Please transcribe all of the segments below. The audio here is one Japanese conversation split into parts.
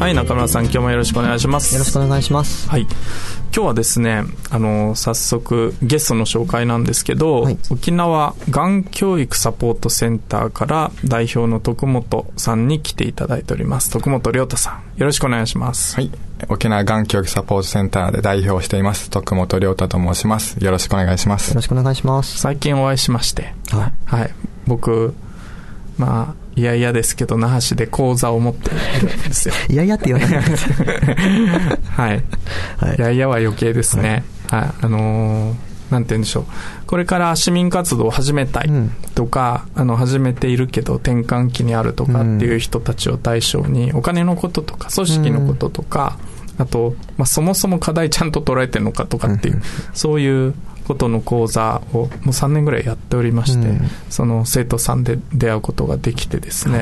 はい中村さん今日もよろしくお願いします。よろしくお願いします。はい。今日はですねあの早速ゲストの紹介なんですけど、はい、沖縄がん教育サポートセンターから代表の徳本さんに来ていただいております。徳本亮太さんよろしくお願いします。はい。沖縄がん教育サポートセンターで代表をしています。徳本亮太と申します。よろしくお願いします。よろしくお願いします。最近お会いしまして。はい、はい、僕まあいやいやですけど、那覇市で講座を持っているんですよ。いやいやって言わないではい。はい、いやいやは余計ですね。はい、はい、あのー、なんて言うんでしょう。これから市民活動を始めたいとか、うん、あの、始めているけど転換期にあるとかっていう人たちを対象に、お金のこととか、組織のこととか、うん、あと、まあ、そもそも課題ちゃんと捉えてるのかとかっていう、そういうことの講座をもう3年ぐらいやっておりまして、うん、その生徒さんで出会うことができてですね、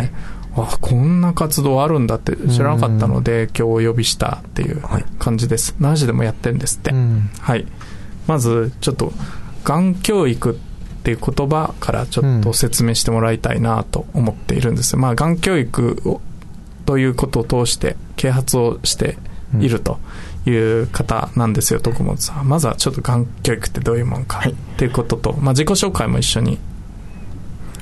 はい、あこんな活動あるんだって知らなかったので、うん、今日お呼びしたっていう感じです。何時でもやってるんですって。うん、はい。まず、ちょっと、がん教育っていう言葉からちょっと説明してもらいたいなと思っているんです。まあ、がん教育をということを通して啓発をしているという方なんですよ、徳本さん。まずはちょっとがん教育ってどういうもんか、はい、っていうことと、まあ、自己紹介も一緒に。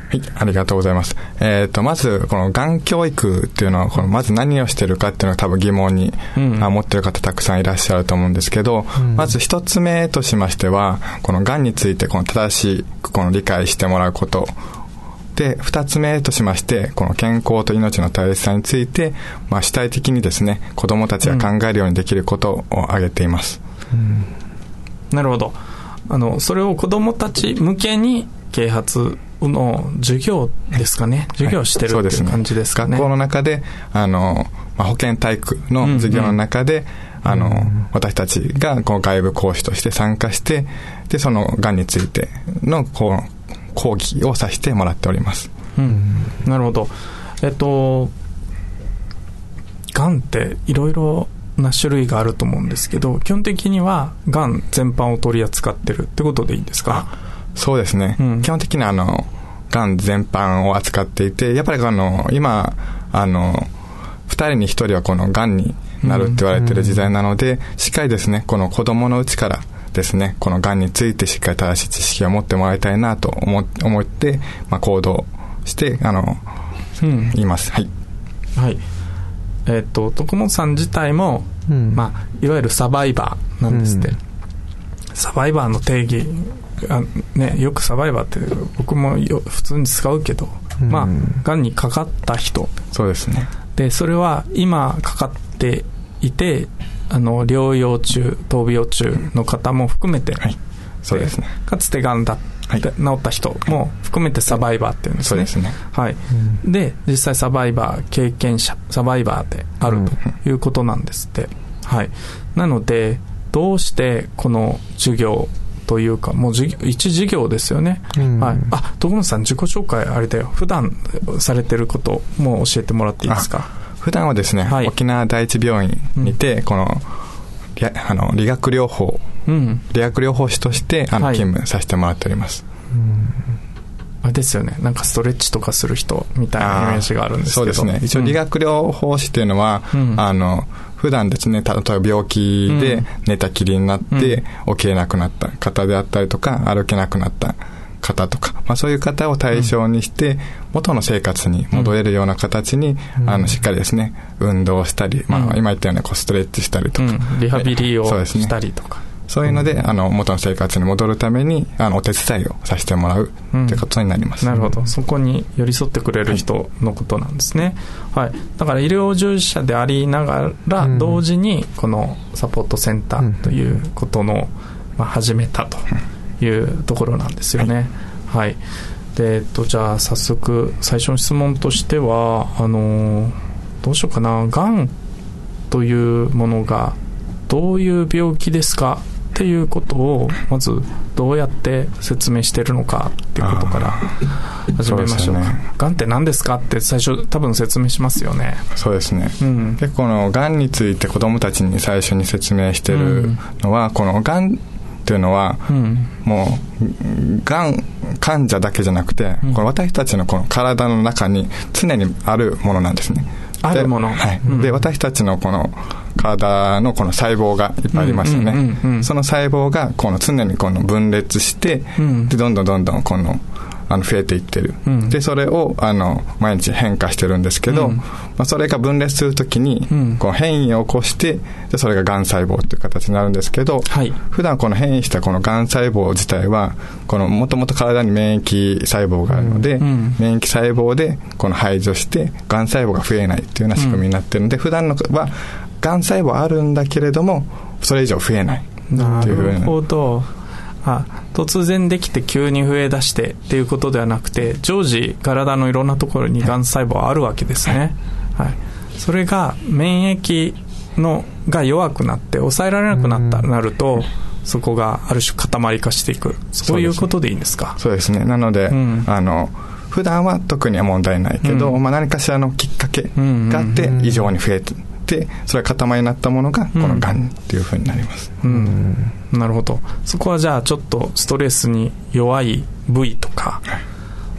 はい、ありがとうございます。えっ、ー、と、まず、このがん教育っていうのは、このまず何をしてるかっていうのが多分疑問に、うん、持ってる方たくさんいらっしゃると思うんですけど、うん、まず一つ目としましては、このがんについてこの正しくこの理解してもらうことで、二つ目としまして、この健康と命の大切さについて、まあ、主体的にですね、子供たちが考えるようにできることを挙げています。うん、なるほど。あの、それを子供たち向けに啓発の授業ですかね？授業してる、はい、っていう感じですかね？学校の中で、あの、まあ、保健体育の授業の中で、うんうんあの、私たちがこの外部講師として参加して、で、そのがんについてのこう講義をさせてもらっております。うん、なるほど。えっと、がんっていろいろな種類があると思うんですけど、基本的にはがん全般を取り扱ってるってことでいいんですか？そうですね。うん、基本的にあの、がん全般を扱っていて、やっぱりあの、今、あの、二人に一人はこのがんになるって言われてる時代なので、うん、しっかりですね、この子供のうちからですね、このがんについてしっかり正しい知識を持ってもらいたいなと思思って、まあ、行動して、あの、うん、言います。はい。はい。えっ、ー、と、徳本さん自体も、うん、まあ、いわゆるサバイバーなんですって。うん、サバイバーの定義あね、よくサバイバーって僕もよ普通に使うけど、うん、まあ、がんにかかった人。そうですね。で、それは今かかっていて、あの療養中、闘病中の方も含めて、はい、そうですね、かつてがんだはい、治った人も含めてサバイバーっていうんですね。そうですね。はい。うん、で、実際サバイバー経験者、サバイバーであるということなんですって。はい。なので、どうしてこの授業というか、もう授業一授業ですよね。うん、はい。あ、徳本さん自己紹介あれだよ。普段されてることも教えてもらっていいですか？普段はですね、はい、沖縄第一病院にて、うん、この、あの、理学療法、うん、理学療法士として、あの、勤務させてもらっております。あれですよね。なんかストレッチとかする人みたいなイメージがあるんですけど。そうですね。一応理学療法士っていうのは、うん、あの、普段ですね、例えば病気で寝たきりになって、起きれなくなった方であったりとか、歩けなくなった方とか、まあ、そういう方を対象にして、元の生活に戻れるような形に、あのしっかりですね運動したり、まあ、今言ったようなこうストレッチしたりとか、リハビリをしたりとか。そういうので、あの、元の生活に戻るために、あの、お手伝いをさせてもらうってことになります、うん、なるほど。そこに寄り添ってくれる人のことなんですね。はい。だから医療従事者でありながら、同時に、このサポートセンターということの、まあ、始めたというところなんですよね。はい。で、えっと、じゃあ早速、最初の質問としては、あの、どうしようかな、がんというものがどういう病気ですか？っていうことをまずどうやって説明してるのかっていうことから始めましょうか、ね、がんって何ですか？って最初多分説明しますよね。そうですね、うん、結構のがんについて子どもたちに最初に説明してるのは、うん、このがんっていうのは、うん、もうがん患者だけじゃなくて、この私たちのこの体の中に常にあるものなんですね。あるもの。はい、で私たちのこの体のこの細胞がいっぱいありますよね。その細胞がこの常にこの分裂して、でどんどんどんどんこのあの増えていってる、うん、でそれをあの毎日変化してるんですけど、うん、まあ、それが分裂するときに、こう変異を起こしてでそれががん細胞という形になるんですけど、はい、普段この変異したこのがん細胞自体はもともと体に免疫細胞があるので、うん、免疫細胞でこの排除してがん細胞が増えないっていうような仕組みになってるので、普段のはがん細胞あるんだけれどもそれ以上増えないなるほどあ突然できて急に増え出してっていうことではなくて常時体のいろんなところにがん細胞あるわけですね、はい、それが免疫のが弱くなって抑えられなくなった、なるとそこがある種塊化していく。そういうことでいいんですか？そうですね。なので、うん、あの普段は特には問題ないけど、うん、まあ、何かしらのきっかけがあって異常に増えて、ってそれが塊になったものがこのがんっていうふうになります、うん、うん、なるほど。そこはじゃあちょっとストレスに弱い部位とか、はい、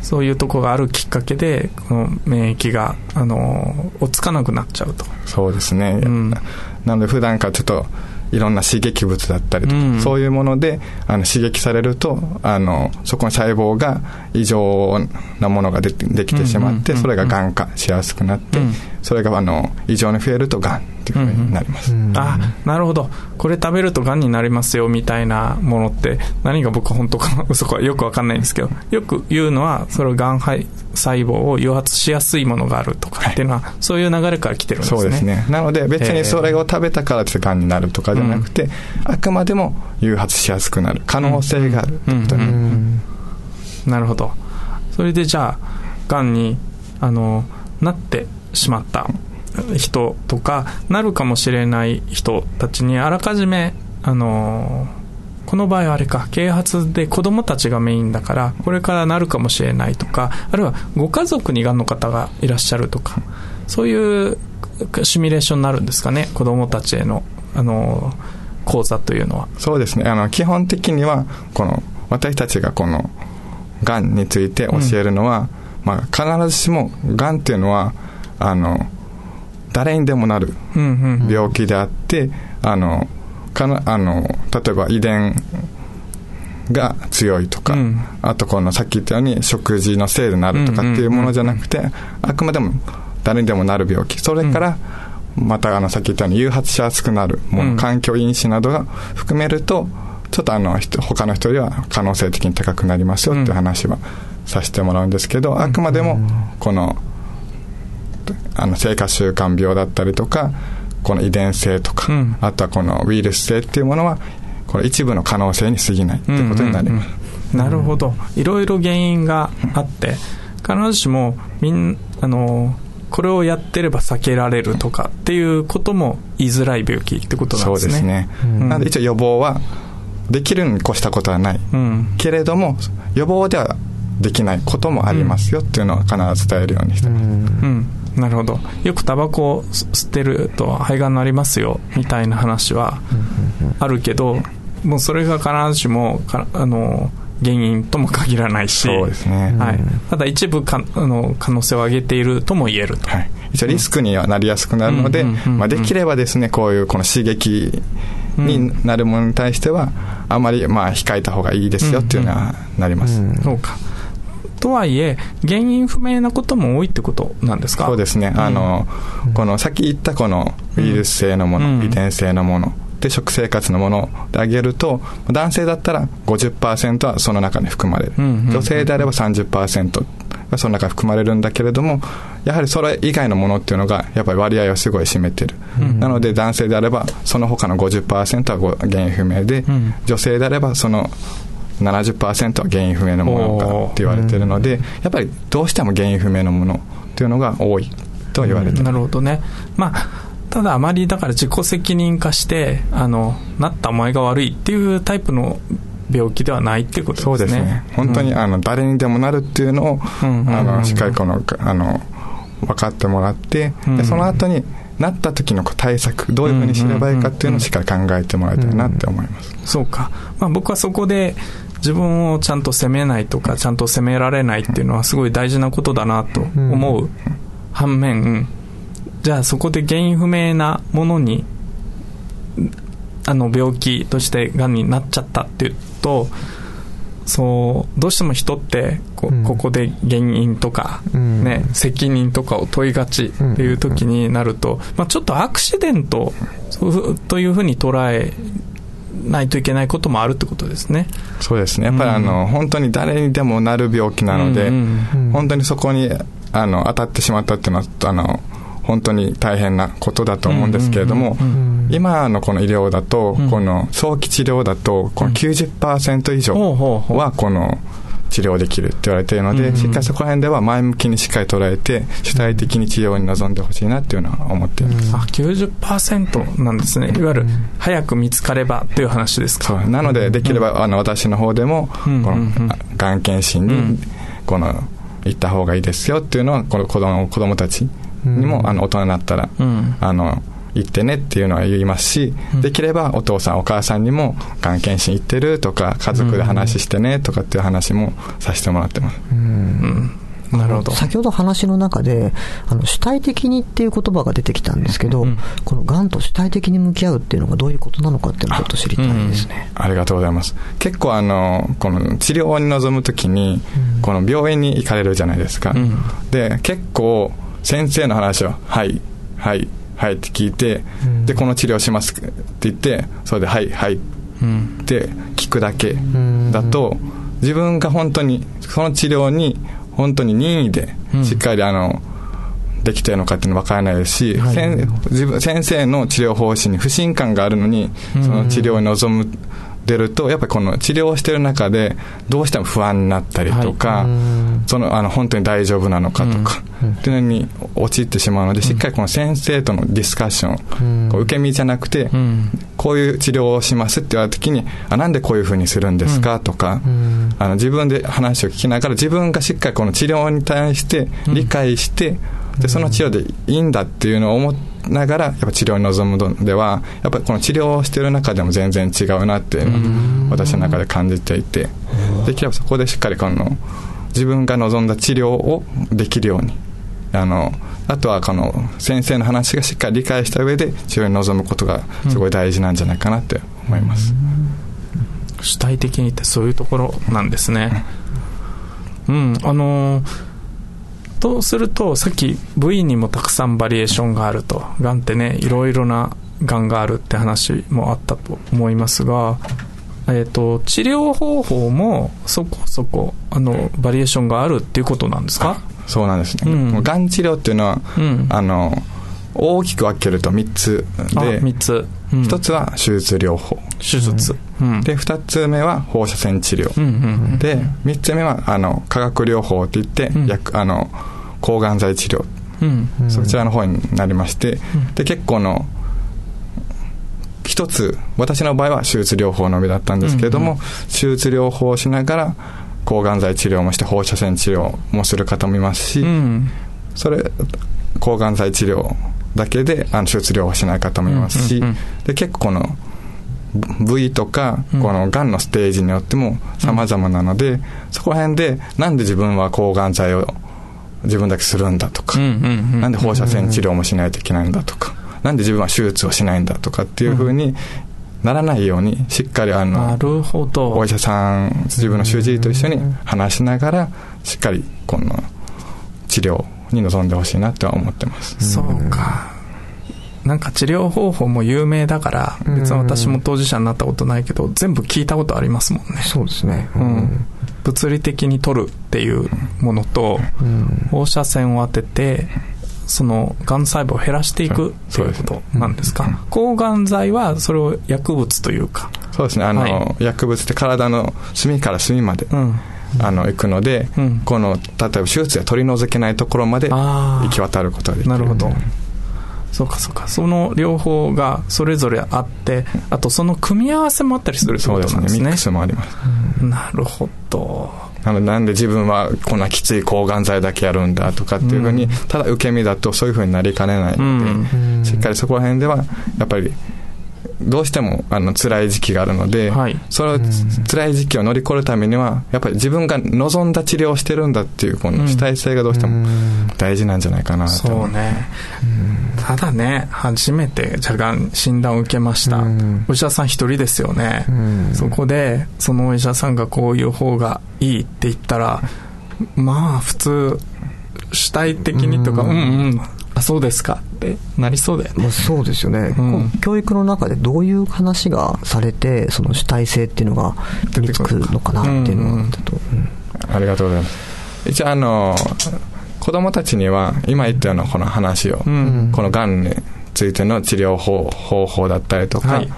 そういうとこがあるきっかけでこの免疫があの追っつかなくなっちゃうと。そうですね、うん、なので普段からちょっといろんな刺激物だったりとか、うん、そういうものであの刺激されるとあのそこの細胞が異常なものがでできてしまって、それががん化しやすくなって、うん、それがあの異常に増えるとがんっていうふうになります、うんうん、あなるほど。これ食べるとがんになりますよみたいなものって何が僕本当か 嘘かよくわかんないんですけどよく言うのはそれがん細胞を誘発しやすいものがあるとかっていうのは、はい、そういう流れから来てるんですね。そうですね。なので別にそれを食べたからってがんになるとかじゃなくて、うん、あくまでも誘発しやすくなる可能性があるってことになる、なるほど。それでじゃあがんにあのなってしまった人とかなるかもしれない人たちにあらかじめあのこの場合はあれか啓発で子供たちがメインだからこれからなるかもしれないとかあるいはご家族にがんの方がいらっしゃるとかそういうシミュレーションになるんですかね子供たちへのあの講座というのは。そうですね。あの基本的にはこの私たちがこのがんについて教えるのは、うん、まあ、必ずしもがんっていうのはあの誰にでもなる病気であって、あのかなあの例えば遺伝が強いとか、うん、あとこのさっき言ったように食事のせいでなるとかっていうものじゃなくて、あくまでも誰にでもなる病気。それから、またあのさっき言ったように誘発しやすくなるもの、うん、環境因子などが含めるとちょっとあの他の人よりは可能性的に高くなりますよっていう話はさせてもらうんですけど、あくまでもこのあの生活習慣病だったりとかこの遺伝性とか、うん、あとはこのウイルス性っていうものはこの一部の可能性に過ぎないということになります、うんうん、なるほど。いろいろ原因があって必ずしもみんあのこれをやってれば避けられるとかっていうことも言いづらい病気ってことなんですね。そうですね、なので一応予防はできるに越したことはない、けれども予防ではできないこともありますよっていうのは必ず伝えるようにしてます、うんなるほど。よくタバコを吸ってると肺がんになりますよみたいな話はあるけどもうそれが必ずしもあの原因とも限らないし。そうですね、はい、ただ一部かあの可能性を上げているとも言えると、はい、一応リスクにはなりやすくなるのでできればですねこういうこの刺激になるものに対してはあまりまあ控えた方がいいですよっていうのはなります、そうかとはいえ、原因不明なことも多いってことなんですか？そうですね、あの、うん、この先言ったこのウイルス性のもの、うん、遺伝性のもの、で食生活のものであげると男性だったら50%はその中に含まれる、女性であれば30%がその中に含まれるんだけれどもやはりそれ以外のものっていうのがやっぱり割合をすごい占めてる、うん、なので男性であればその他の50%は原因不明で、うん、女性であればその70%は原因不明のものかって言われてるので、やっぱりどうしても原因不明のものっていうのが多いと言われてなるほどね。まあただあまりだから自己責任化してあのなったお前が悪いっていうタイプの病気ではないっていうことですね。そうですね。本当に、うん、あの誰にでもなるっていうのを、あのしっかりこのあの分かってもらって、でその後になった時の対策どういうふうにすればいいかっていうのをしっかり考えてもらいたいなって思います。そうか。まあ僕はそこで自分をちゃんと責めないとかちゃんと責められないっていうのはすごい大事なことだなと思う反面、じゃあそこで原因不明なものにあの病気としてがんになっちゃったっていうとそうどうしても人ってこ,、ここで原因とか、ね、責任とかを問いがちっていう時になると、まあ、ちょっとアクシデントというふうに捉えないといけないこともあるってことですね。そうですね。やっぱりあの、うん、本当に誰にでもなる病気なので、うん。うん、本当にそこにあの当たってしまったっていうのは、あの、本当に大変なことだと思うんですけれども、今のこの医療だと、この早期治療だと、この90%以上はこの治療できるって言われているので、しっかりそこら辺では前向きにしっかり捉えて、主体的に治療に臨んでほしいなっていうのは思っています。あ、90%なんですね。いわゆる、早く見つかればっていう話ですか？なので、できれば、あの、私の方でも、この、がん検診に、この、行った方がいいですよっていうのは、この子供子供たちにも、あの大人になったら、あの行ってねっていうのは言いますし、できればお父さんお母さんにもがん検診行ってるとか家族で話してねとかっていう話もさせてもらってます。うん。なるほど。先ほど話の中であの主体的にっていう言葉が出てきたんですけど、うん、このがんと主体的に向き合うっていうのがどういうことなのかっていうのをちょっと知りたいですね。あうん、ありがとうございます。結構あのこの治療に臨むときに、うん、この病院に行かれるじゃないですか、で結構先生の話を、はい、はい、はいって聞いて、うん、で、この治療しますって言って、それで、はい、はいって聞くだけだと、自分が本当に、その治療に本当に任意で、しっかりあの、できてるのかっていうの分からないですし、はい、自分先生の治療方針に不信感があるのに、その治療に臨む出ると、やっぱりこの治療をしてる中で、どうしても不安になったりとか、はい、そのあの本当に大丈夫なのかとか、うん、っていうのに陥ってしまうので、しっかりこの先生とのディスカッション、うん、受け身じゃなくて、うん、こういう治療をしますって言われた時に、あ、なんでこういうふうにするんですかとか、あの自分で話を聞きながら、自分がしっかりこの治療に対して理解して、でその治療でいいんだっていうのを思って、ながら、やっぱ治療に臨むのでは、やっぱりこの治療をしている中でも全然違うなっていうのを私の中で感じていて、できればそこでしっかりこの、自分が望んだ治療をできるように、あの、あとはこの先生の話がしっかり理解した上で治療に臨むことがすごい大事なんじゃないかなって思います。主体的にってそういうところなんですね。うん、あのーとすると、さっき部位にもたくさんバリエーションがあると。がんってね、いろいろながんがあるって話もあったと思いますが、えっ、ー、と、治療方法もそこそこ、あの、バリエーションがあるっていうことなんですか？そうなんですね。うん、がん治療っていうのは、うん、あの、大きく分けると3つで、3つ。うん、1つは手術療法。手術。うん、で、2つ目は放射線治療。で、3つ目は、あの、化学療法って言って、うん、あの、抗がん剤治療。そちらの方になりまして、で、結構の、一つ、私の場合は手術療法のみだったんですけれども、手術療法をしながら、抗がん剤治療もして放射線治療もする方もいますし、それ、抗がん剤治療だけであの手術療法しない方もいますし、で結構この部位とか、このがんのステージによっても様々なので、そこら辺でなんで自分は抗がん剤を自分だけするんだとか、なんで放射線治療もしないといけないんだとか、なんで自分は手術をしないんだとかっていうふうにならないように、しっかりあの、なるほど。お医者さん、自分の主治医と一緒に話しながら、しっかりこの治療に臨んでほしいなとは思ってます。そうか。なんか治療方法も有名だから、別に私も当事者になったことないけど、全部聞いたことありますもんね。そうですね。うん。物理的に取るっていうものと、放射線を当てて、その、がん細胞を減らしていくっていうことなんですか？抗がん剤は、それを薬物というか。そうですね。あの、はい、薬物って体の隅から隅まで。うんあの行くので、うん、この例えば手術で取り除けないところまで行き渡ることができるなるほど。そうかそうか。その両方がそれぞれあってあとその組み合わせもあったりするってことなんですね。そうですね。ミックスもあります、なるほど。なのでなんで自分はこんなきつい抗がん剤だけやるんだとかっていうふうに、ただ受け身だとそういうふうになりかねないので、しっかりそこら辺ではやっぱりどうしてもあの辛い時期があるので、はい、その辛い時期を乗り越えるためには、やっぱり自分が望んだ治療をしてるんだっていう、この主体性がどうしても大事なんじゃないかなと、そうね。ただね、初めて、じゃがん診断を受けました。お医者さん一人ですよね。そこで、そのお医者さんがこういう方がいいって言ったら、まあ、普通、主体的にとか、うんうん、あそうですかってなりそうだよね、まあ、そうですよね、うん、教育の中でどういう話がされてその主体性っていうのが身につくのかなっていうのはちょっと、うん、ありがとうございます。一応あの子供たちには今言ったようなこの話を、うん、このがんについての治療法方法だったりとか、はい、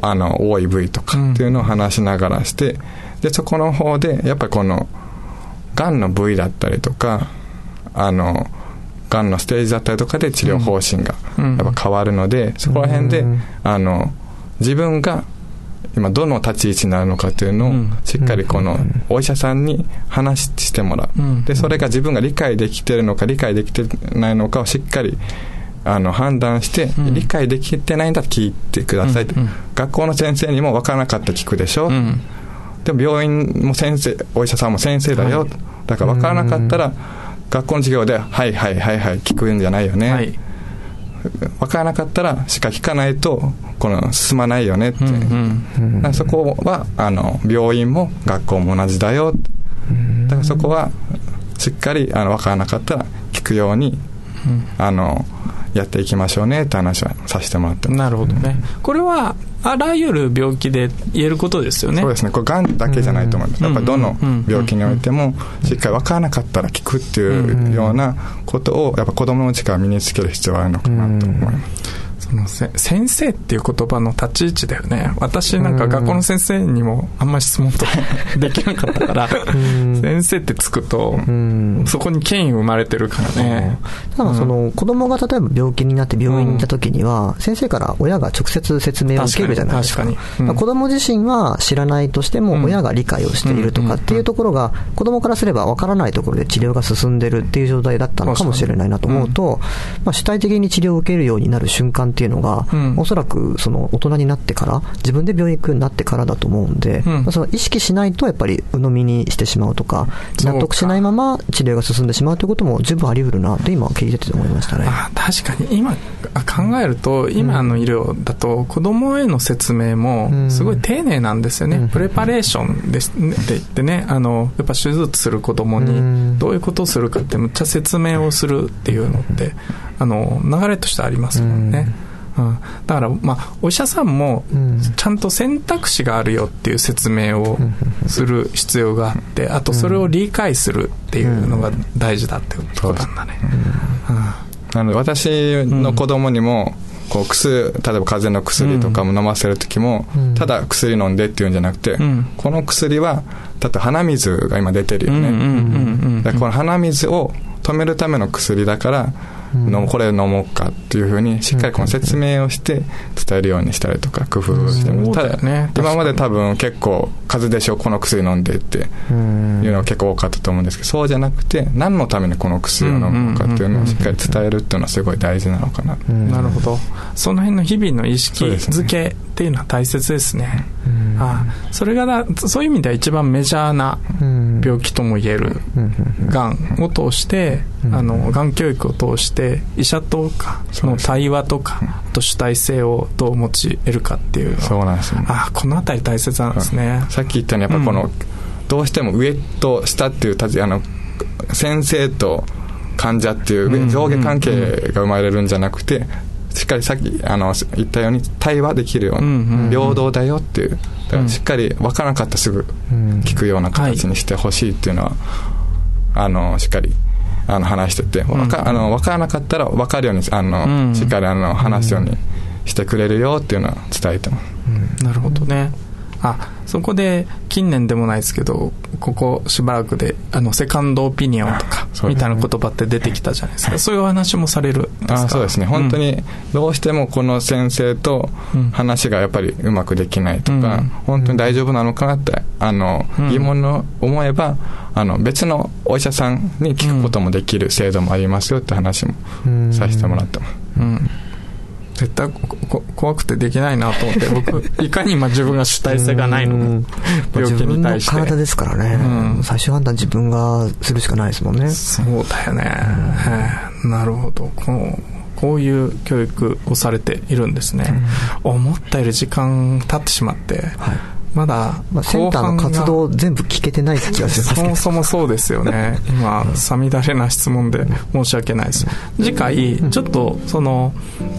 あの多い部位とかっていうのを話しながらして、でそこの方でやっぱりこのがんの部位だったりとかあのがんのステージだったりとかで治療方針がやっぱ変わるので、そこら辺で、あの自分が今どの立ち位置になるのかというのをしっかりこのお医者さんに話してもらう、でそれが自分が理解できてるのか理解できてないのかをしっかりあの判断して、理解できてないんだ聞いてください、うん、学校の先生にも分からなかった聞くでしょ、うん、でも病院も先生お医者さんも先生だよ、はい、だから分からなかったら、学校の授業で、はいはいはいはい、聞くんじゃないよね。はい、分からなかったら、しか聞かないと、この、進まないよねって。うんうん、そこは、あの、病院も学校も同じだよ。だからそこは、しっかり、あの、分からなかったら、聞くように、うん、あの、やっていきましょうねって話はさせてもらってなるほどね。これは、あらゆる病気で言えることですよね。そうですね。これ、がんだけじゃないと思います。やっぱりどの病気においても、しっかり分からなかったら聞くっていうようなことを、やっぱ子供のうちから身につける必要があるのかなと思います。の先生っていう言葉の立ち位置だよね。私なんか学校の先生にもあんまり質問とかできなかったから先生ってつくとそこに権威生まれてるからね。ただその子供が例えば病気になって病院に行った時には先生から親が直接説明を受けるじゃないですか。確かに、うん、子供自身は知らないとしても親が理解をしているとかっていうところが子供からすれば分からないところで治療が進んでるっていう状態だったのかもしれないなと思うと、まあ、主体的に治療を受けるようになる瞬間ってっていうのが、うん、おそらくその大人になってから、自分で病院行くようになってからだと思うんで、うん、まあ、その意識しないとやっぱり鵜呑みにしてしまうとか、納得しないまま治療が進んでしまうということも十分あり得るなって今聞いてて思いましたね。あ確かに。今考えると、今の医療だと子供への説明もすごい丁寧なんですよね。プレパレーションですって言ってね、あの、やっぱ手術する子供にどういうことをするかってむっちゃ説明をするっていうのって、あの、流れとしてありますもんね。うん、だから、まあ、お医者さんもちゃんと選択肢があるよっていう説明をする必要があってあとそれを理解するっていうのが大事だってことなんだね、なので私の子供にも、こう薬例えば風邪の薬とかも飲ませる時も、ただ薬飲んでっていうんじゃなくて、この薬はだって鼻水が今出てるよね、この鼻水を止めるための薬だからのこれ飲もうかっていうふうにしっかりこの説明をして伝えるようにしたりとか工夫をしてます、ただ、ね、今まで多分結構風邪でしょこの薬飲んでっていうのが結構多かったと思うんですけどそうじゃなくて何のためにこの薬を飲むのかっていうのをしっかり伝えるっていうのはすごい大事なのかななるほど。その辺の日々の意識づけっていうのは大切ですね。ああそれがだそういう意味では一番メジャーな病気ともいえるがん。を通してあのがん教育を通して医者とかの対話とかと主体性をどう持ち得るかっていう。そうなんですね。あこの辺り大切なんですね、さっき言ったようにやっぱこの、どうしても上と下っていうあの先生と患者っていう上下関係が生まれるんじゃなくて、しっかりさっきあの言ったように対話できるような、平等だよっていう。しっかり分からなかったらすぐ聞くような形にしてほしいっていうのは、あのしっかりあの話してて、わかあの分からなかったら分かるようにあの、しっかりあの話すようにしてくれるよっていうのは伝えてます、なるほどねあそこで近年でもないですけどここしばらくであのセカンドオピニオンとかみたいな言葉って出てきたじゃないですか。そういう話もされるあそうですね。本当にどうしてもこの先生と話がやっぱりうまくできないとか、うん、本当に大丈夫なのかなってあの、疑問を思えばあの別のお医者さんに聞くこともできる制度もありますよって話もさせてもらってます。うん絶対怖くてできないなと思って僕 いかに今自分が主体性がないのか。病気に対して。体ですからね、うん、最終判断自分がするしかないですもんね。そうだよね、うん、なるほど。このこういう教育をされているんですね、うん、思ったより時間経ってしまって、はいまだ、まあ、センターの活動全部聞けてない気がしますそもそもそうですよね。今、さみだれな質問で申し訳ないです。次回、ちょっと、その、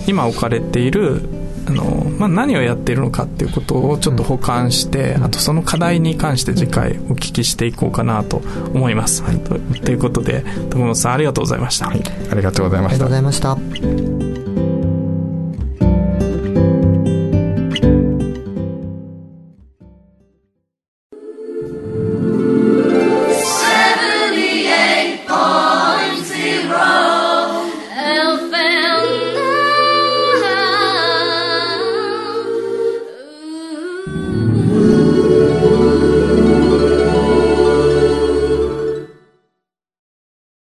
今置かれている、あの、まあ、何をやっているのかっていうことをちょっと補完して、あとその課題に関して次回お聞きしていこうかなと思います。はい、ということで、徳本さんありがとうございました。はい、ありがとうございました。ありがとうございました。